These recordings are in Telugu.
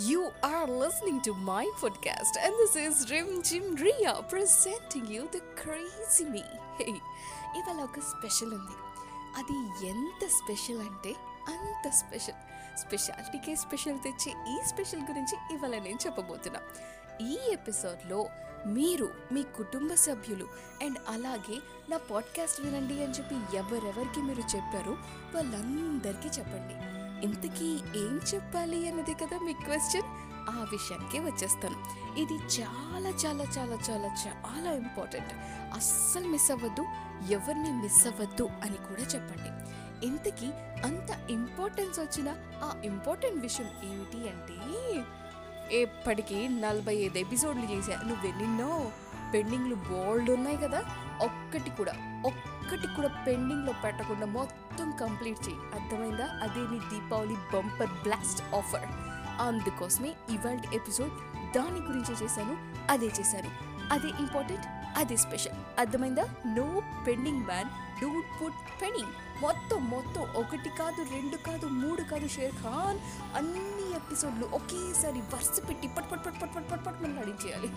You are listening to my podcast, and this is Rim Jim Ria presenting you the crazy me. Hey, ఇవాళ ఒక స్పెషల్ ఉంది. అది ఎంత స్పెషల్ అంటే అంత స్పెషల్ స్పెషాలిటీకే స్పెషల్ తెచ్చే ఈ స్పెషల్ గురించి ఇవాళ నేను చెప్పబోతున్నా. ఈ ఎపిసోడ్లో మీరు మీ కుటుంబ సభ్యులు అండ్ అలాగే నా పాడ్కాస్ట్ వినండి అని చెప్పి ఎవరెవరికి మీరు చెప్పారో వాళ్ళందరికీ చెప్పండి. ఇంతకీ ఏం చెప్పాలి అన్నది కదా మీ క్వశ్చన్? ఆ విషయానికి వచ్చేస్తాను. ఇది చాలా చాలా చాలా చాలా చాలా ఇంపార్టెంట్. అస్సలు మిస్ అవ్వద్దు ఎవరిని మిస్ అవ్వద్దు అని కూడా చెప్పండి. ఇంతకీ అంత ఇంపార్టెన్స్ వచ్చిన ఆ ఇంపార్టెంట్ విషయం ఏమిటి అంటే ఎప్పటికీ నలభై ఐదు ఎపిసోడ్లు చేశా. నువ్వు పెండింగ్లు బోల్డ్ ఉన్నాయి కదా ఒక్కటి కూడా ఒక్కటి కూడా పెండింగ్లో పెట్టకుండా మొత్తం కంప్లీట్ చేయి అర్థమైందా అదే నీ దీపావళి బంపర్ బ్లాస్ట్ ఆఫర్ అందుకోసమే ఇవాళ ఎపిసోడ్ దాని గురించే చేశాను అదే చేశాను అదే ఇంపార్టెంట్ అదే స్పెషల్ అర్థమైందా no pending man don't put pending మొత్తం మొత్తం ఒకటి కాదు రెండు కాదు మూడు కాదు షేర్ ఖాన్ అన్ని ఎపిసోడ్లు ఒకేసారి వరుస పెట్టి పట్ పట్ పట్ పట్ పట్ పట్ పట్ మనం నడిచేయాలి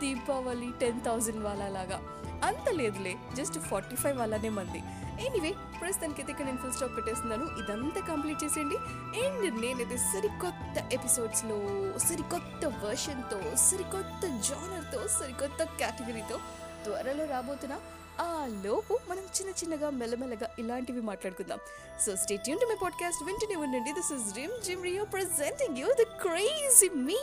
దీపావళి టెన్ థౌజండ్ వాళ్ళలాగా అంత లేదులే జస్ట్ ఫార్టీ ఫైవ్ వాళ్ళనే మంది. ఎనీవే ప్రస్తుతానికి అయితే ఇక్కడ నేను ఫుల్ స్టాప్ పెట్టేస్తున్నాను. ఇదంతా కంప్లీట్ చేసేయండి. అండ్ నేనైతే సరికొత్త ఎపిసోడ్స్లో సరికొత్త వర్షన్తో సరికొత్త జానర్తో సరికొత్త కేటగిరీతో త్వరలో రాబోతున్నా ఆ లోపు మనం చిన్న చిన్నగా మెల్లమెల్లగా ఇలాంటివి మాట్లాడుకుందాం. So stay tuned to my podcast వింటూనే ఉండండి. This is Rimjhim Rio presenting you the crazy me